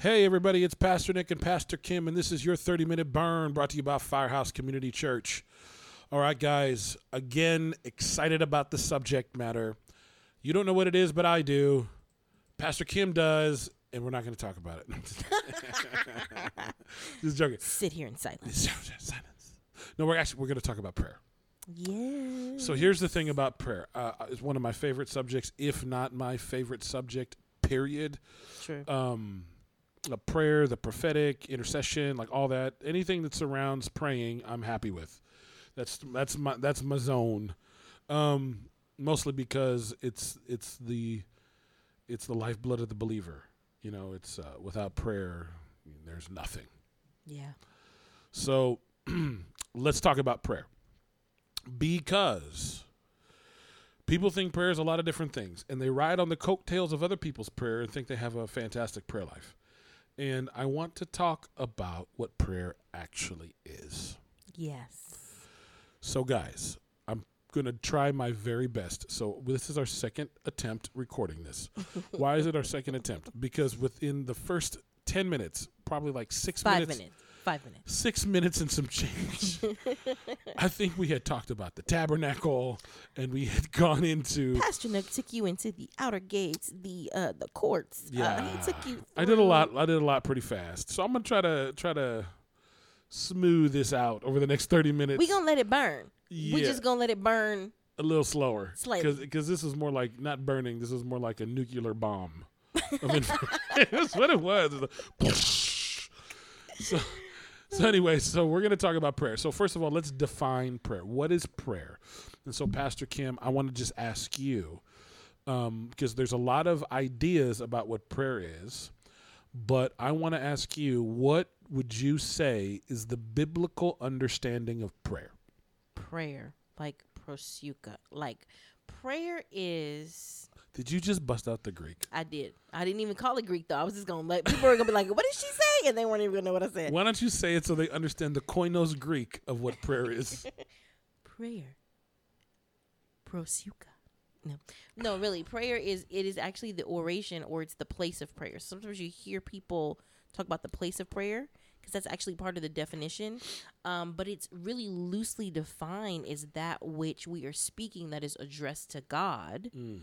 Hey, everybody, it's Pastor Nick and Pastor Kim, and this is your 30 minute burn brought to you by Firehouse Community Church. All right, guys, again, excited about the subject matter. You don't know what it is, but I do. Pastor Kim does, and we're not going to talk about it. Just joking. Sit here in silence. Silence. No, we're actually we're going to talk about prayer. Yeah. So here's the thing about prayer. Uh, it's one of my favorite subjects, if not my favorite subject. Period. True. Um, prayer, the prophetic, intercession, like all that, anything that surrounds praying, I'm happy with. That's that's my that's my zone. Um, mostly because it's it's the it's the lifeblood of the believer. You know, it's uh, without prayer, there's nothing. yeah. So let's talk about prayer. Because people think prayer is a lot of different things, and they ride on the coattails of other people's prayer and think they have a fantastic prayer life. And I want to talk about what prayer actually is. Yes. So, guys, I'm going to try my very best. So, this is our second attempt recording this. Why is it our second attempt? Because within the first 10 minutes, probably like six Five minutes, minutes. Five minutes. six minutes and some change. I think we had talked about the tabernacle and we had gone into. Pastor Nick took you into the outer gates, the uh the courts. Uh, Yeah, he took you. I did a lot. I did a lot pretty fast. So I'm gonna try to try to smooth this out over the next 30 minutes. We gonna let it burn. yeah, We just gonna let it burn. a little slower because this is more like not burning. This is more like a nuclear bomb. I mean, That's what it was. It was a so, so anyway, so we're going to talk about prayer. So first of all, let's define prayer. What is prayer? And so, Pastor Kim, I want to just ask you um, because there's a lot of ideas about what prayer is, but I want to ask you, what would you say is the biblical understanding of prayer? Prayer, like proseuche, like prayer is. Did you just bust out the Greek? I did. I didn't even call it Greek though. I was just gonna let people were gonna be like, "What did she say?" And they weren't even gonna know what I said. Why don't you say it so they understand the koinos Greek of what prayer is? prayer proseuche no no really prayer is it is actually the oration or it's the place of prayer sometimes you hear people talk about the place of prayer because that's actually part of the definition um, but it's really loosely defined as that which we are speaking that is addressed to god Mm,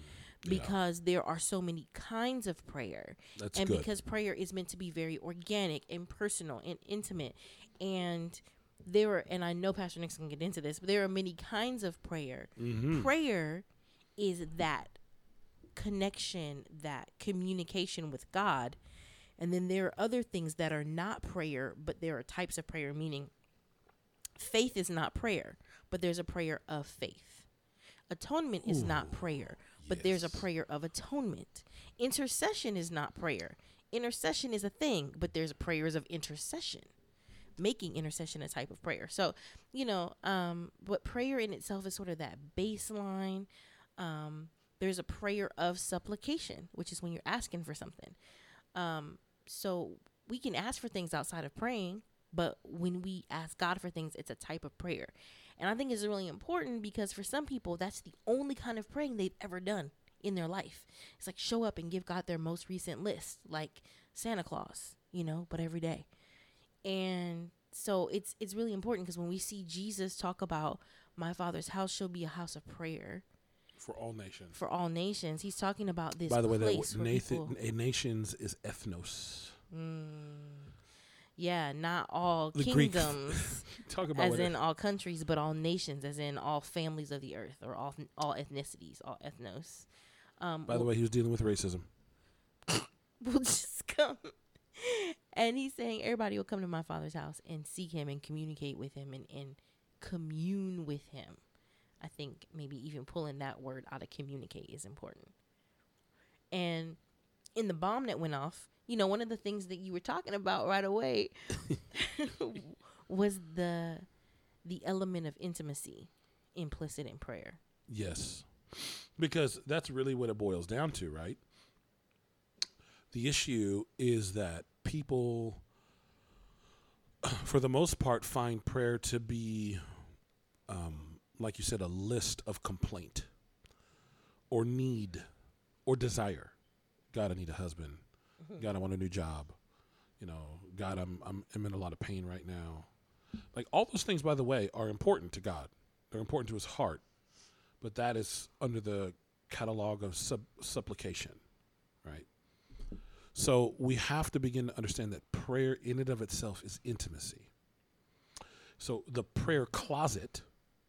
because there are so many kinds of prayer. That's and good. because prayer is meant to be very organic and personal and intimate. And there are and i know pastor nick's gonna get into this but there are many kinds of prayer. Mhm. prayer is that connection that communication with god. And then there are other things that are not prayer but there are types of prayer meaning faith is not prayer but there's a prayer of faith. Atonement is not prayer but there's a prayer of atonement. Intercession is not prayer. Intercession is a thing but there's prayers of intercession. Making intercession a type of prayer. So you know um but prayer in itself is sort of that baseline. Um there's a prayer of supplication which is when you're asking for something. Um so we can ask for things outside of praying but when we ask god for things it's a type of prayer and i think it's really important because for some people that's the only kind of praying they've ever done in their life it's like show up and give god their most recent list like santa claus you know but every day and so it's it's really important because when we see jesus talk about my father's house shall be a house of prayer for all nations. for all nations he's talking about this By the way, that Nathan, a nations is ethnos. Mm. Yeah not all The kingdoms Talk about as in it- all countries but all nations as in all families of the earth or all all ethnicities all ethnos um By the way, he was dealing with racism. will just come. And he's saying everybody will come to my father's house and seek him and communicate with him and, and commune with him. I think maybe even pulling that word out of communicate is important. And in the bomb that went off, you know, one of the things that you were talking about right away was the the element of intimacy implicit in prayer. Yes. Because that's really what it boils down to, right? The issue is that people, for the most part, find prayer to be, um, like you said, a list of complaint or need or desire. God, I need a husband. God, I want a new job. you know, God, I'm I'm, I'm in a lot of pain right now. Like all those things, by the way, are important to God. They're important to His heart, but that is under the catalog of sub- supplication, right? So we have to begin to understand that prayer, in and of itself, is intimacy. So the prayer closet,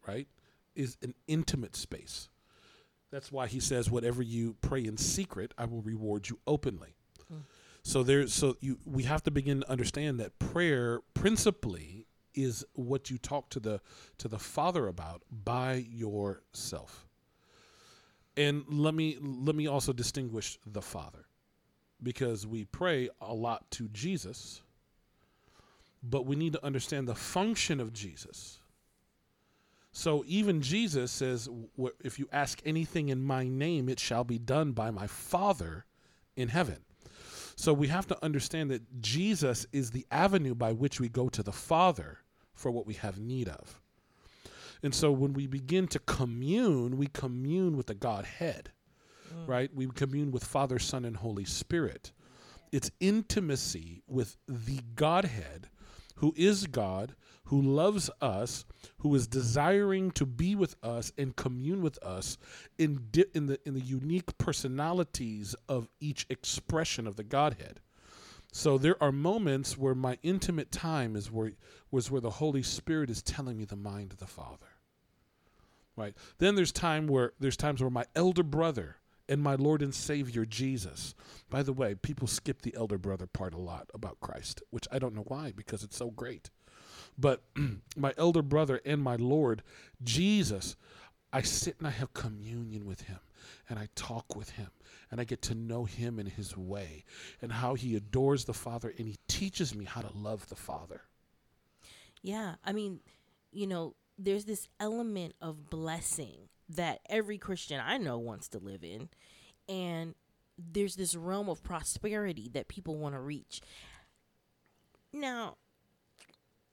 right, is an intimate space. That's why he says, "Whatever you pray in secret, I will reward you openly." So there's so you we have to begin to understand that prayer principally is what you talk to the to the Father about by yourself. And let me let me also distinguish the Father because we pray a lot to Jesus, but we need to understand the function of Jesus. So even Jesus says, if you ask anything in my name, it shall be done by my Father in heaven. So we have to understand that Jesus is the avenue by which we go to the Father for what we have need of. And so when we begin to commune, we commune with the Godhead, mm. right? We commune with Father, Son, and Holy Spirit. It's intimacy with the Godhead who is God, who loves us, who is desiring to be with us and commune with us in di- in the in the unique personalities of each expression of the Godhead. So there are moments where my intimate time is where was where the Holy Spirit is telling me the mind of the Father. Right. Then there's time where there's times where my elder brother and my Lord and Savior Jesus. By the way, people skip the elder brother part a lot about Christ, which I don't know why because it's so great. But my elder brother and my Lord Jesus, I sit and I have communion with him and I talk with him and I get to know him in his way and how he adores the Father and he teaches me how to love the Father. Yeah, I mean, you know, there's this element of blessing that every Christian I know wants to live in, and there's this realm of prosperity that people want to reach. Now,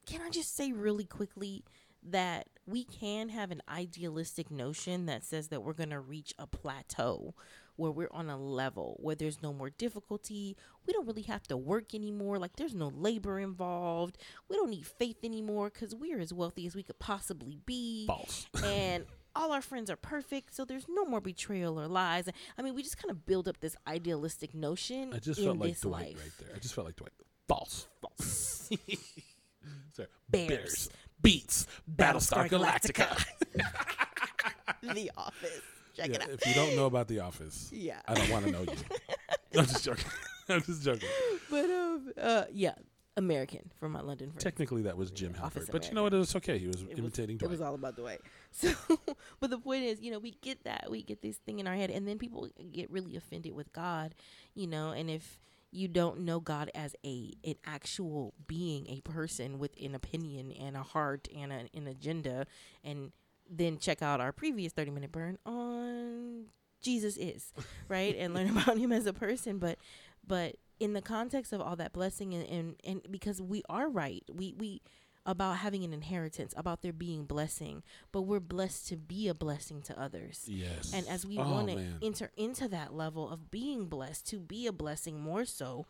can I just say really quickly that we can have an idealistic notion that says that we're going to reach a plateau where we're on a level where there's no more difficulty. We don't really have to work anymore. Like there's no labor involved. We don't need faith anymore because we're as wealthy as we could possibly be. False. and all our friends are perfect, so there's no more betrayal or lies. I mean, we just kind of build up this idealistic notion I just in felt like this Dwight life. right there. I just felt like Dwight. False. False. Sorry. Bears. Beets Battlestar Galactica. the Office. Check Yeah, it out. if you don't know about The Office, Yeah. I don't want to know you. I'm just joking. I'm just joking. But um, uh, yeah, American from my London friends. Technically, that was Jim Office Halpert, but you know what? It was okay. He was It was- imitating It was all about the way. So, but the point is, you know, we get that, we get this thing in our head, and then people get really offended with God, you know, and if you don't know God as a an actual being, a person with an opinion and a heart and a, an agenda, and then check out our previous thirty minute burn on Jesus is right? And learn about him as a person, but but in the context of all that blessing and, and, and because we are right, we we about having an inheritance, about there being blessing, but we're blessed to be a blessing to others. yes. And as we Oh, want to enter into that level of being blessed, to be a blessing more so,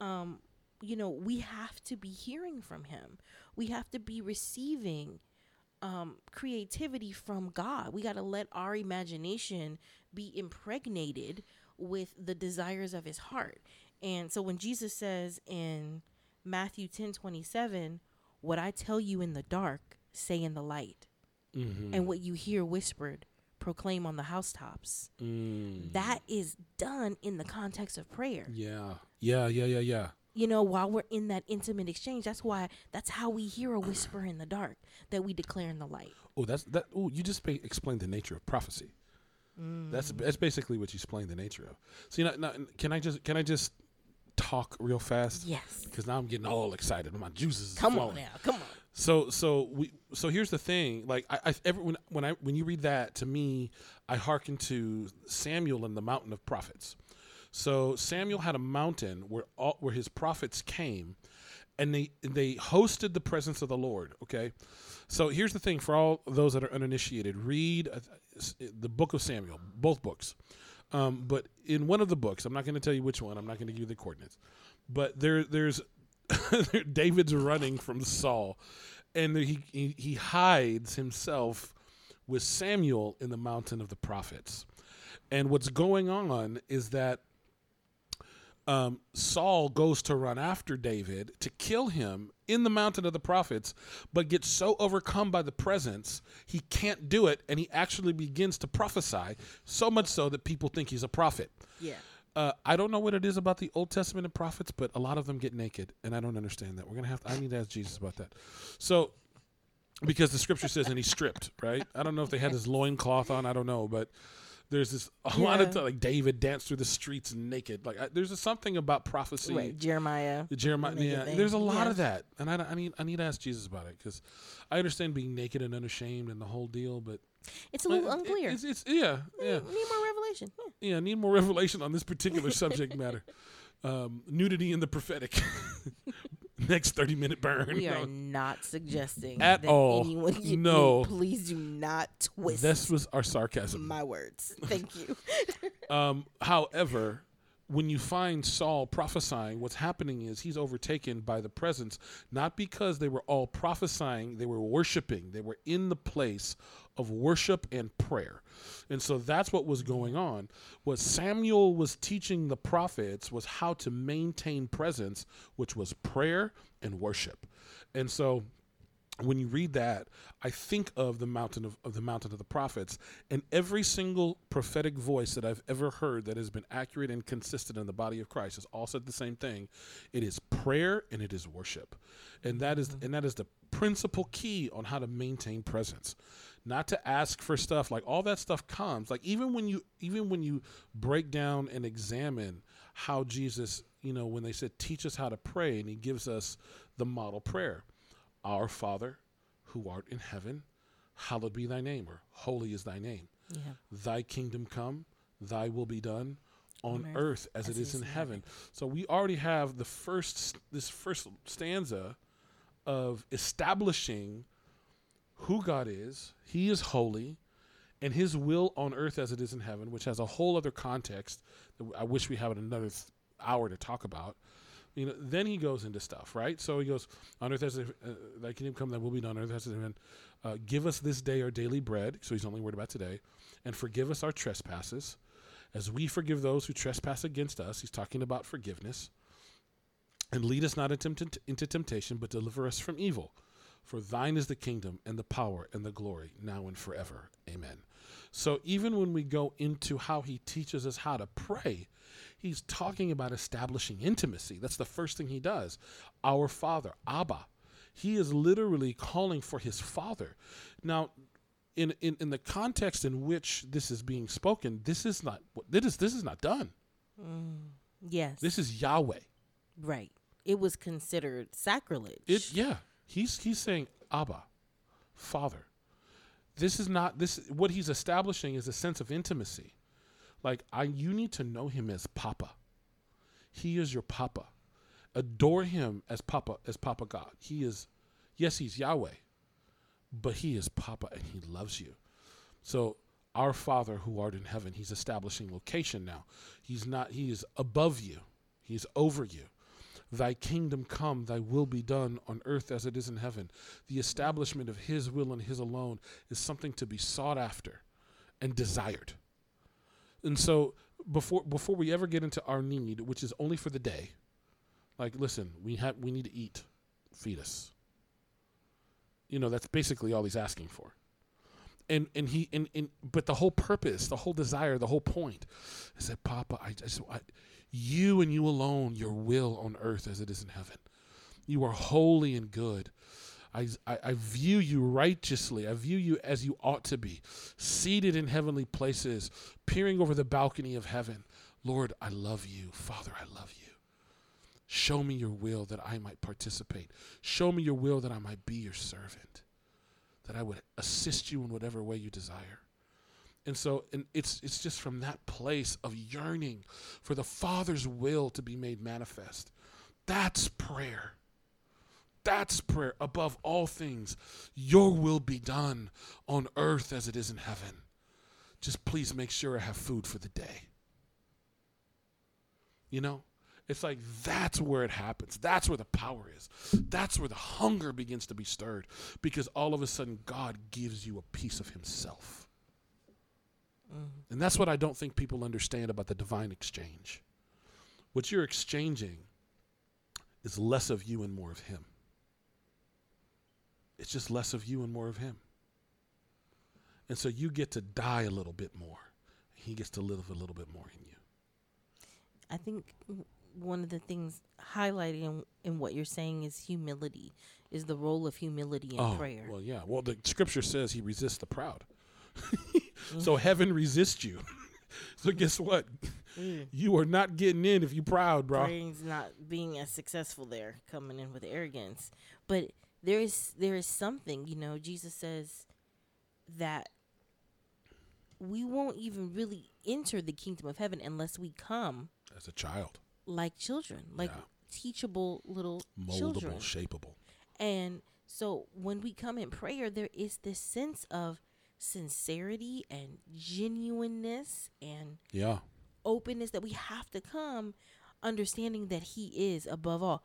um, you know, we have to be hearing from Him. We have to be receiving um, creativity from God. We got to let our imagination be impregnated with the desires of His heart. And so when Jesus says in Matthew ten twenty seven, "What I tell you in the dark, say in the light." Mhm. and what you hear whispered proclaim on the housetops Mm. that is done in the context of prayer Yeah. Yeah. Yeah. Yeah. Yeah. you know while we're in that intimate exchange that's why that's how we hear a whisper in the dark that we declare in the light Oh, that's that. Oh, you just ba- explained the nature of prophecy. That's Mm. that's basically what you explained the nature of. So you know, now, can I just can I just talk real fast? yes Because now I'm getting all excited. My juices. is come on flowing. now come on So so we so here's the thing. Like I, I every when, when I when you read that to me, I hearken to Samuel and the mountain of prophets. So Samuel had a mountain where all, where his prophets came, and they they hosted the presence of the Lord. Okay, so here's the thing for all those that are uninitiated: read uh, the book of Samuel, both books. Um, but in one of the books, I'm not going to tell you which one. I'm not going to give you the coordinates. But there there's David's running from Saul, and he, he he hides himself with Samuel in the mountain of the prophets. And what's going on is that um, Saul goes to run after David to kill him in the mountain of the prophets, but gets so overcome by the presence, he can't do it, and he actually begins to prophesy, so much so that people think he's a prophet. Yeah. Uh, I don't know what it is about the Old Testament and prophets, but a lot of them get naked, and I don't understand that. We're gonna have to. I need to ask Jesus about that. So, because the Scripture says, and he stripped, right? I don't know if they had his loincloth on. I don't know, but there's this a lot of like David danced through the streets naked. Like I, there's a, something about prophecy. Right. Jeremiah. The Jeremiah, yeah, thing. there's a lot Yeah. of that, and I, I need I need to ask Jesus about it because I understand being naked and unashamed and the whole deal, but It's a little uh, it- unclear. It's, it's yeah, yeah, We need more revelation. Yeah. yeah. I need more revelation on this particular subject matter. Um, nudity in the prophetic. Next thirty minute burn. We No. are not suggesting At that all. Anyone get No. please do not twist This was our sarcasm. my words. Thank you. Um, however, when you find Saul prophesying, what's happening is he's overtaken by the presence, not because they were all prophesying, they were worshiping. They were in the place of worship and prayer. And so that's what was going on. What Samuel was teaching the prophets was how to maintain presence, which was prayer and worship. And so when you read that, I think of the mountain of, of the mountain of the prophets, and every single prophetic voice that I've ever heard that has been accurate and consistent in the body of Christ has all said the same thing. It is prayer and it is worship, and that is and that is the principal key on how to maintain presence. Not to ask for stuff like all that stuff comes like even when you even when you break down and examine how Jesus you know when they said teach us how to pray and he gives us the model prayer our Father, who art in heaven, hallowed be thy name, or holy is thy name. Yeah. Thy kingdom come, thy will be done on, On earth, as, it is in heaven. So we already have the first this first stanza of establishing who God is. He is holy, and His will on earth as it is in heaven, which has a whole other context that I wish we had another th- hour to talk about. You know, then he goes into stuff, right? So he goes, "On earth as uh, thy kingdom come, that will be done on earth as it is in heaven. Uh, give us this day our daily bread." So he's only worried about today, and forgive us our trespasses, as we forgive those who trespass against us. He's talking about forgiveness. And lead us not into temptation, but deliver us from evil. For thine is the kingdom and the power and the glory, now and forever. Amen. So even when we go into how he teaches us how to pray, he's talking about establishing intimacy. That's the first thing he does. Our Father, Abba. He is literally calling for his Father. Now, in, in, in the context in which this is being spoken, this is not this is this is not done. Mm, yes. This is Yahweh. right. It was considered sacrilege. It yeah. He's he's saying Abba, Father. This is not this what he's establishing is a sense of intimacy. Like I you need to know him as Papa. He is your Papa. Adore him as Papa as Papa God. He is yes, he's Yahweh, but he is Papa and he loves you. So our Father who art in heaven, he's establishing location now. He's not he is above you. He's over you. Thy kingdom come, thy will be done on earth as it is in heaven. The establishment of his will and his alone is something to be sought after and desired. And so before before we ever get into our need, which is only for the day, like listen, we have we need to eat, feed us. You know, that's basically all he's asking for. And and he and, and but the whole purpose, the whole desire, the whole point is that Papa, I just I, you and you alone, your will on earth as it is in heaven. You are holy and good. I, I, I view you righteously. I view you as you ought to be, seated in heavenly places, peering over the balcony of heaven. Lord, I love you. Father, I love you. Show me your will that I might participate. Show me your will that I might be your servant, that I would assist you in whatever way you desire. And so and it's it's just from that place of yearning for the Father's will to be made manifest. That's prayer. That's prayer above all things. Your will be done on earth as it is in heaven. Just please make sure I have food for the day. You know? It's like that's where it happens. That's where the power is. That's where the hunger begins to be stirred because all of a sudden God gives you a piece of Himself. Mm-hmm. And that's what I don't think people understand about the divine exchange. What you're exchanging is less of you and more of Him. It's just less of you and more of Him. And so you get to die a little bit more. He gets to live a little bit more in you. I think one of the things highlighted in, in what you're saying is humility, is the role of humility in oh, prayer. Oh, Well, yeah. Well, the scripture says he resists the proud. so heaven resists you. so guess what? Mm. You are not getting in if you're proud, bro. Praying's not being as successful there, coming in with arrogance. But there is there is something, you know, Jesus says that we won't even really enter the kingdom of heaven unless we come As a child, like children, like Yeah. teachable little moldable, children. shapeable. And so when we come in prayer, there is this sense of sincerity and genuineness and Yeah. openness that we have to come understanding that He is above all.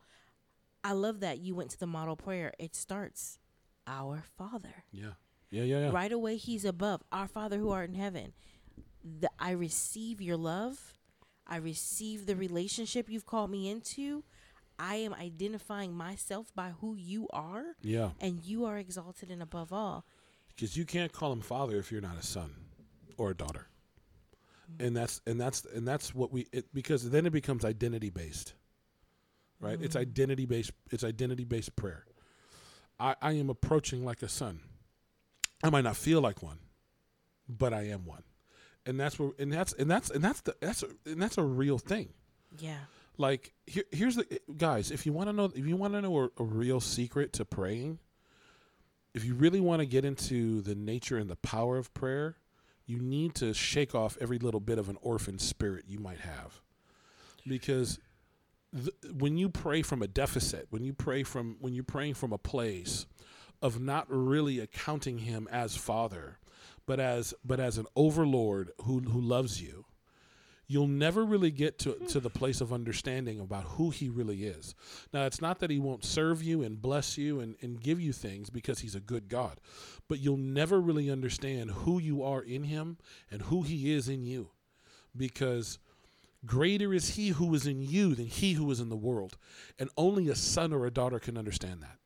I love that you went to the model prayer. It starts, Our Father. Yeah. Yeah. Yeah. Yeah. Right away, He's above. Our Father who art in heaven. The, I receive your love. I receive the relationship you've called me into. I am identifying myself by who you are Yeah. and you are exalted and above all. Because you can't call him father if you're not a son or a daughter. And that's and that's and that's what we it, because then it becomes identity based. Right? It's mm-hmm. identity based it's identity based prayer. I, I am approaching like a son. I might not feel like one, but I am one. And that's where and that's and that's and that's the that's a, and that's a real thing. Yeah. Like here, here's the guys. If you want to know, if you want to know a, a real secret to praying, if you really want to get into the nature and the power of prayer, you need to shake off every little bit of an orphan spirit you might have, because th- when you pray from a deficit, when you pray from when you're praying from a place of not really accounting him as father, but as but as an overlord who who loves you you'll never really get to, hmm. to the place of understanding about who he really is. Now, it's not that he won't serve you and bless you and, and give you things because he's a good God, but you'll never really understand who you are in him and who he is in you because greater is he who is in you than he who is in the world. And only a son or a daughter can understand that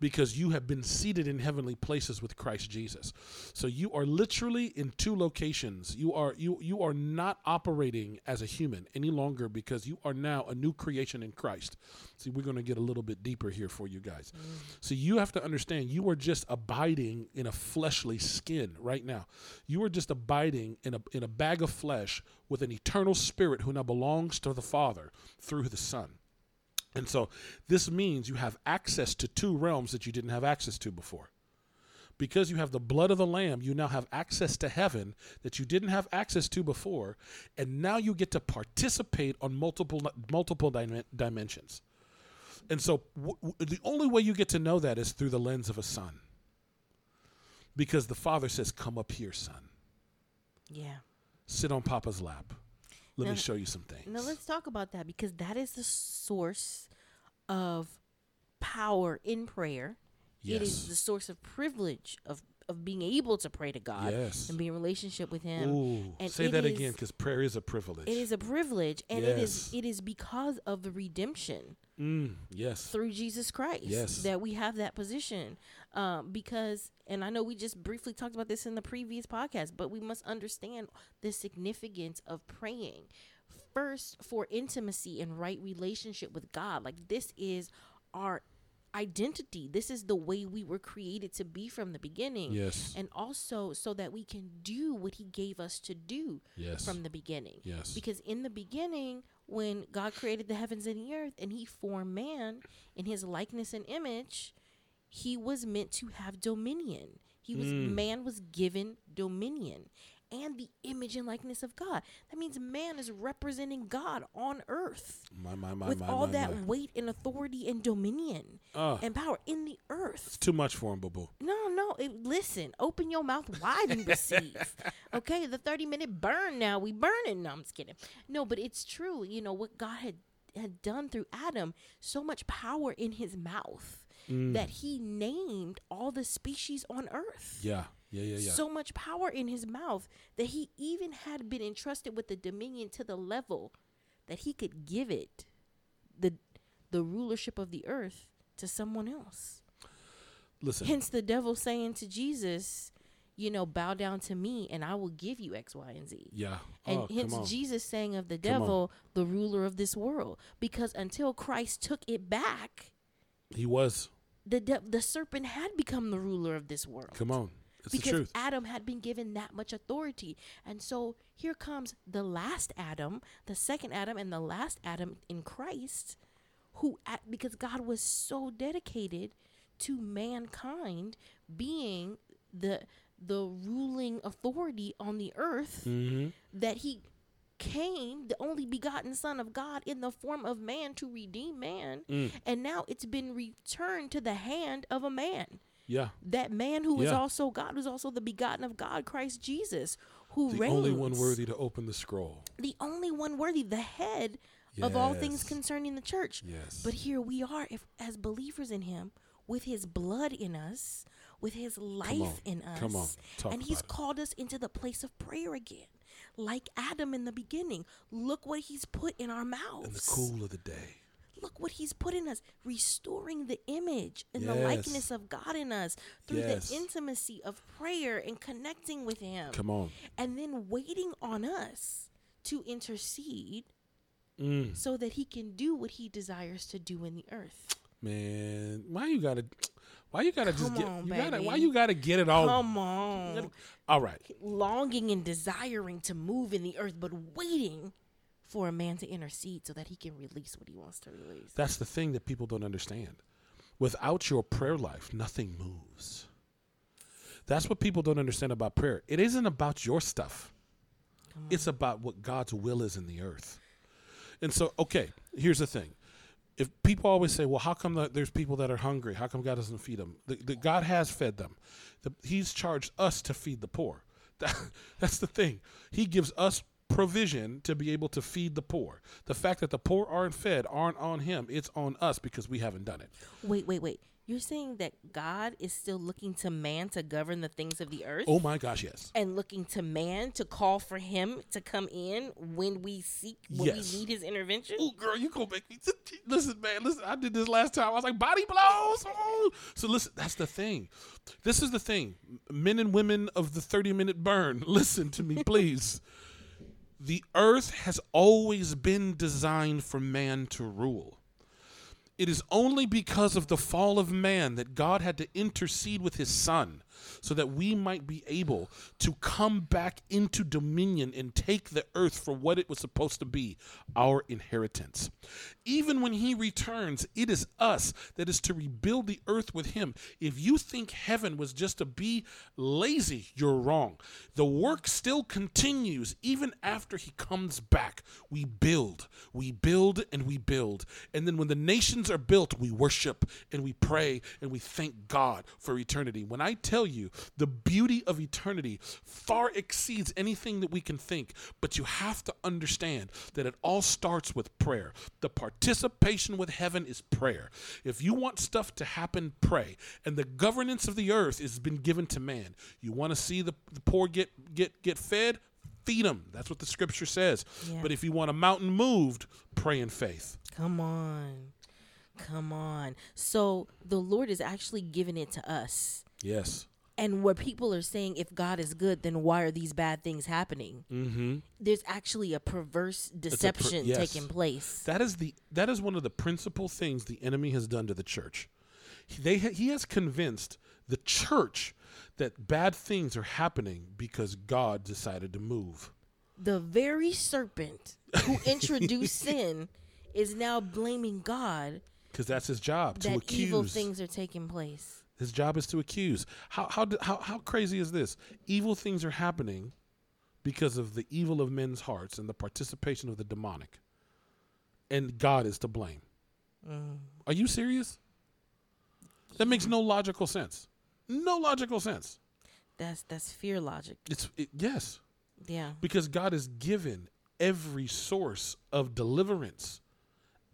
because you have been seated in heavenly places with Christ Jesus. So you are literally in two locations. You are you you are not operating as a human any longer because you are now a new creation in Christ. See, we're going to get a little bit deeper here for you guys. Mm. So you have to understand you are just abiding in a fleshly skin right now. You are just abiding in a in a bag of flesh with an eternal spirit who now belongs to the Father through the Son. And so this means you have access to two realms that you didn't have access to before. Because you have the blood of the Lamb, you now have access to heaven that you didn't have access to before, and now you get to participate on multiple multiple dim- dimensions. And so w- w- the only way you get to know that is through the lens of a son. Because the father says, "Come up here, son. Yeah. Sit on papa's lap. Let me show you some things." Now let's talk about that because that is the source of power in prayer. Yes. It is the source of privilege of of being able to pray to God Yes. and be in relationship with Him. Ooh, and say that is- again because prayer is a privilege. It is a privilege, and it is it is because of the redemption Mm, yes. through Jesus Christ Yes. that we have that position. Um, because, and I know we just briefly talked about this in the previous podcast, but we must understand the significance of praying first for intimacy and right relationship with God. Like this is our identity. This is the way we were created to be from the beginning. Yes. And also so that we can do what he gave us to do Yes. from the beginning. Yes. Because in the beginning, when God created the heavens and the earth and he formed man in his likeness and image, he was meant to have dominion. He was Mm. man was given dominion and the image and likeness of God. That means man is representing God on earth My, my, my, with my, all that weight and authority and dominion Ah, and power in the earth. it's too much for him, boo boo. No, no. It, listen, open your mouth wide and receive. okay, the 30 minute burn now. We burning. No, I'm just kidding. No, but it's true. You know, what God had had done through Adam so much power in his mouth Mm. that he named all the species on earth. Yeah. Yeah. Yeah. Yeah. So much power in his mouth that he even had been entrusted with the dominion to the level that he could give it the the rulership of the earth to someone else. Listen. Hence the devil saying to Jesus, you know, bow down to me and I will give you X, Y, and Z. yeah. And oh, hence. Jesus saying of the devil, the ruler of this world. Because until Christ took it back, he was. The de- the serpent had become the ruler of this world. Come on. It's the because truth. Adam had been given that much authority. And so here comes the last Adam, the second Adam, and the last Adam in Christ, who, at, because God was so dedicated to mankind being the the ruling authority on the earth Mm-hmm. that he came the only begotten son of god in the form of man to redeem man Mm. and now it's been returned to the hand of a man Yeah. that man who Yeah. also God, who's also the begotten of God, Christ Jesus, who The reigns. only one worthy to open the scroll. The only one worthy, the head of all things concerning the church. Yes. But here we are, if as believers in Him, with His blood in us, with His life in us, Come on. Talk and He's it. called us into the place of prayer again, like Adam in the beginning. Look what He's put in our mouths. in the cool of the day. Look what he's put in us, restoring the image and the likeness of God in us through Yes. the intimacy of prayer and connecting with him. Come on. And then waiting on us to intercede Mm. so that he can do what he desires to do in the earth. Man, why you gotta? Why you gotta just get? on, you gotta. Why you gotta get it all? Come on. All right. Longing and desiring to move in the earth, but waiting for a man to intercede so that he can release what he wants to release. That's the thing that people don't understand. Without your prayer life, nothing moves. That's what people don't understand about prayer. It isn't about your stuff. It's about what God's will is in the earth. And so, okay, here's the thing. If people always say, well, how come the, there's people that are hungry? How come God doesn't feed them? The, the, God has fed them. The, he's charged us to feed the poor. That, that's the thing. He gives us provision to be able to feed the poor. The fact that the poor aren't fed aren't on him. It's on us because we haven't done it. Wait, wait, wait. You're saying that God is still looking to man to govern the things of the earth? Oh my gosh, yes. And looking to man to call for him to come in when we seek, when Yes. we need his intervention? Oh, girl, you gonna make me listen, man. Listen, I did this last time. I was like, body blows. Oh. So listen, that's the thing. This is the thing. Men and women of the thirty-minute burn, listen to me, please. the earth has always been designed for man to rule. It is only because of the fall of man that God had to intercede with his son so that we might be able to come back into dominion and take the earth for what it was supposed to be our inheritance. Even when he returns, it is us that is to rebuild the earth with him. If you think heaven was just to be lazy, you're wrong. The work still continues even after he comes back. We build, we build, and we build. And then when the nations are built, we worship and we pray and we thank God for eternity. When I tell you the beauty of eternity far exceeds anything that we can think, but you have to understand that it all starts with prayer. The participation with heaven is prayer. If you want stuff to happen, pray. And the governance of the earth has been given to man. You want to see the, the poor get get get fed? Feed them. That's what the scripture says. Yeah. But if you want a mountain moved, pray in faith. Come on. Come on. So the Lord is actually giving it to us. Yes. And where people are saying, if God is good, then why are these bad things happening? Mm-hmm. There's actually a perverse a per- deception yes. taking place. That is the that is one of the principal things the enemy has done to the church. He, they ha- he has convinced the church that bad things are happening because God decided to move. the very serpent who introduced sin is now blaming God Because that's his job to that accuse. evil things are taking place. His job is to accuse. How how how how crazy is this? Evil things are happening because of the evil of men's hearts and the participation of the demonic. And God is to blame. Mm. Are you serious? That makes no logical sense. No logical sense. That's that's fear logic. It's it, yes, Yeah. because God has given every source of deliverance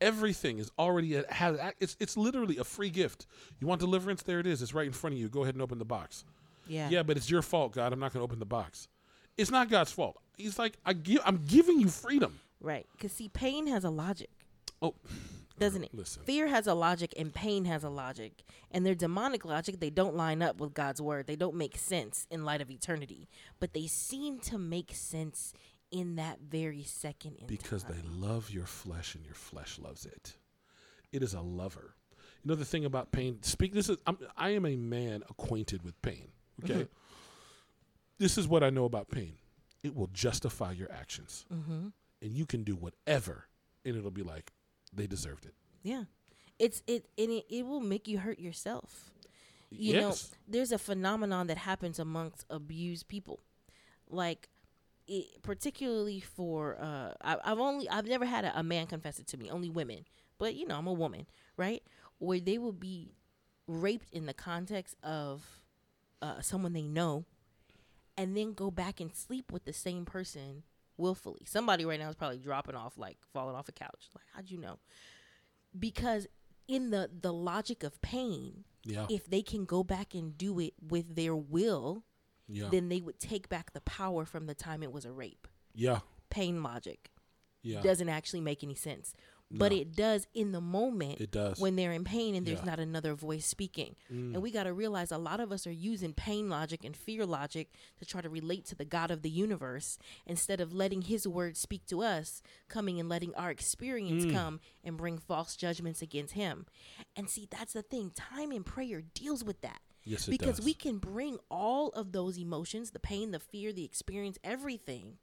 Everything is already a- has it's it's literally a free gift. You want deliverance? There it is. It's right in front of you. Go ahead and open the box. Yeah. Yeah, but it's your fault, God. I'm not going to open the box. It's not God's fault. He's like, I give, I'm giving you freedom. Right. Because, see, pain has a logic, Oh, doesn't it? listen. Fear has a logic and pain has a logic. And their demonic logic, they don't line up with God's word. They don't make sense in light of eternity. But they seem to make sense in that very second in Because they love your flesh and your flesh loves it. It is a lover. You know the thing about pain. Speak. This is. I'm, I am a man acquainted with pain. Okay. Mhm. This is what I know about pain. It will justify your actions, Mm-hmm. and you can do whatever, and it'll be like they deserved it. Yeah. It's it and it, it will make you hurt yourself. You know, yes. there's a phenomenon that happens amongst abused people like it, particularly for uh I, i've only i've never had a, a man confess it to me only women. But you know i'm a woman right? Where they will be raped in the context of uh, someone they know and then go back and sleep with the same person willfully. Somebody right now is probably dropping off like falling off a couch. Like how'd you know? Because in the the logic of pain yeah. if they can go back and do it with their will, yeah. then they would take back the power from the time it was a rape. yeah. Pain logic Yeah. doesn't actually make any sense. But No. it does in the moment It does. when they're in pain and there's Yeah. not another voice speaking. Mm. And we got to realize a lot of us are using pain logic and fear logic to try to relate to the God of the universe instead of letting his word speak to us, coming and letting our experience Mm. come and bring false judgments against him. And see, that's the thing. Time in prayer deals with that yes, because does. we can bring all of those emotions the pain the fear the experience everything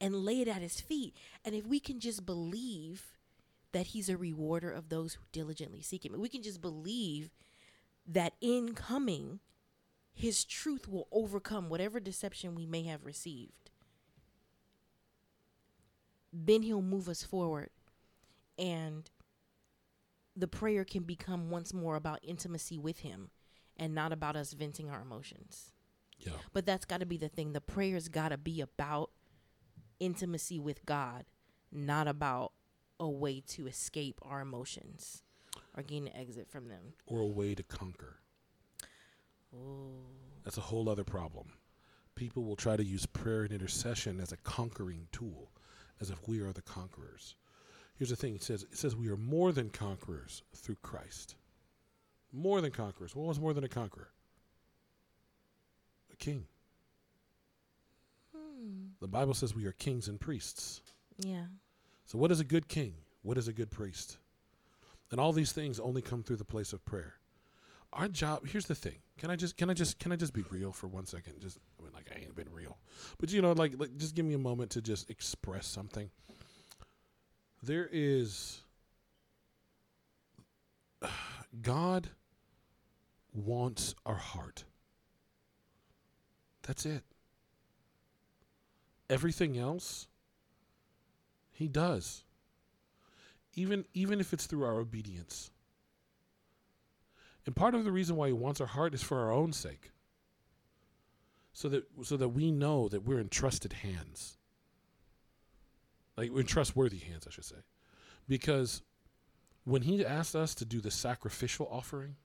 and lay it at his feet. And if we can just believe that he's a rewarder of those who diligently seek him we can just believe that in coming his truth will overcome whatever deception we may have received then he'll move us forward. And the prayer can become once more about intimacy with him and not about us venting our emotions. yeah. But that's got to be the thing. The prayer's got to be about intimacy with God, not about a way to escape our emotions or gain an exit from them. Or a way to conquer. Oh, That's a whole other problem. People will try to use prayer and intercession as a conquering tool, as if we are the conquerors. Here's the thing: it says it says we are more than conquerors through Christ. More than conquerors. What was more than a conqueror? A king. hmm. The Bible says we are kings and priests. yeah. So, what is a good king? What is a good priest? And all these things only come through the place of prayer. Our job. Here's the thing. Can I just can I just can I just be real for one second? Just I mean, like I ain't been real, but you know, like, like just give me a moment to just express something. There is God wants our heart. That's it. Everything else he does. Even even if it's through our obedience. And part of the reason why he wants our heart is for our own sake. So that so that we know that we're in trusted hands. Like in trustworthy hands, I should say. Because when he asked us to do the sacrificial offering,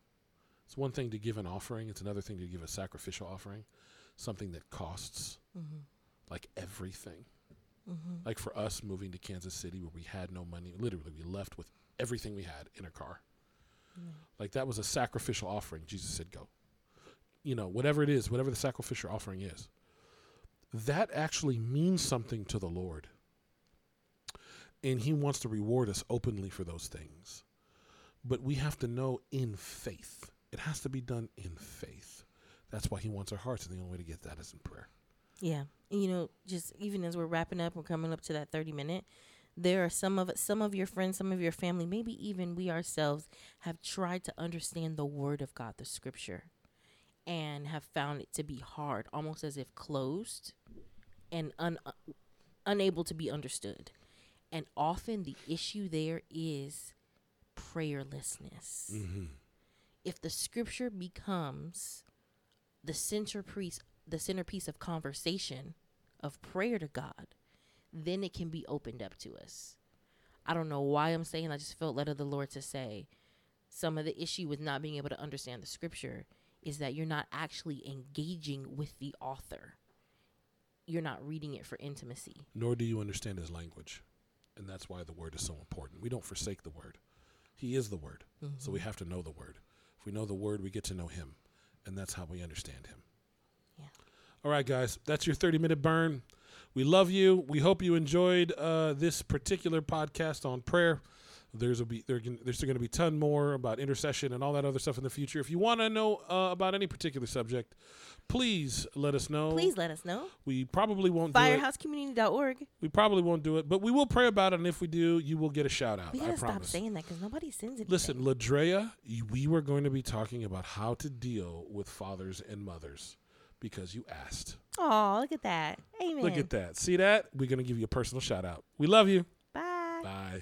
it's one thing to give an offering, it's another thing to give a sacrificial offering, something that costs Mm-hmm. like everything. Mm-hmm. Like for us moving to Kansas City where we had no money, literally we left with everything we had in a car. Like that was a sacrificial offering. Jesus said, "Go." You know, whatever it is, whatever the sacrificial offering is, that actually means something to the Lord, and He wants to reward us openly for those things. But we have to know in faith. It has to be done in faith. That's why He wants our hearts, and the only way to get that is in prayer. Yeah. And, you know, just even as we're wrapping up, we're coming up to that 30 minute. There are some of some of your friends, some of your family, maybe even we ourselves have tried to understand the word of God, the scripture, and have found it to be hard, almost as if closed and un, uh, unable to be understood. And often the issue there is prayerlessness Mm-hmm. If the scripture becomes the centerpiece the centerpiece of conversation of prayer to God, then it can be opened up to us. I don't know why I'm saying. I just felt led of the Lord to say some of the issue with not being able to understand the scripture is that you're not actually engaging with the author. You're not reading it for intimacy. Nor do you understand his language. And that's why the word is so important. We don't forsake the word. He is the word. Mm-hmm. So we have to know the word. We know the word, we get to know him. And that's how we understand him. Yeah. All right, guys. That's your 30 minute burn. We love you. We hope you enjoyed uh, this particular podcast on prayer. There's a be there can, there's going to be a ton more about intercession and all that other stuff in the future. If you want to know uh, about any particular subject, please let us know. Please let us know. We probably won't do it. Firehousecommunity.org. We probably won't do it, but we will pray about it. And if we do, you will get a shout out. We I gotta stop promise. saying that because nobody sends it. Listen, Ladrea, we were going to be talking about how to deal with fathers and mothers because you asked. Oh, look at that. Amen. Look at that. See that? We're going to give you a personal shout out. We love you. Bye. Bye.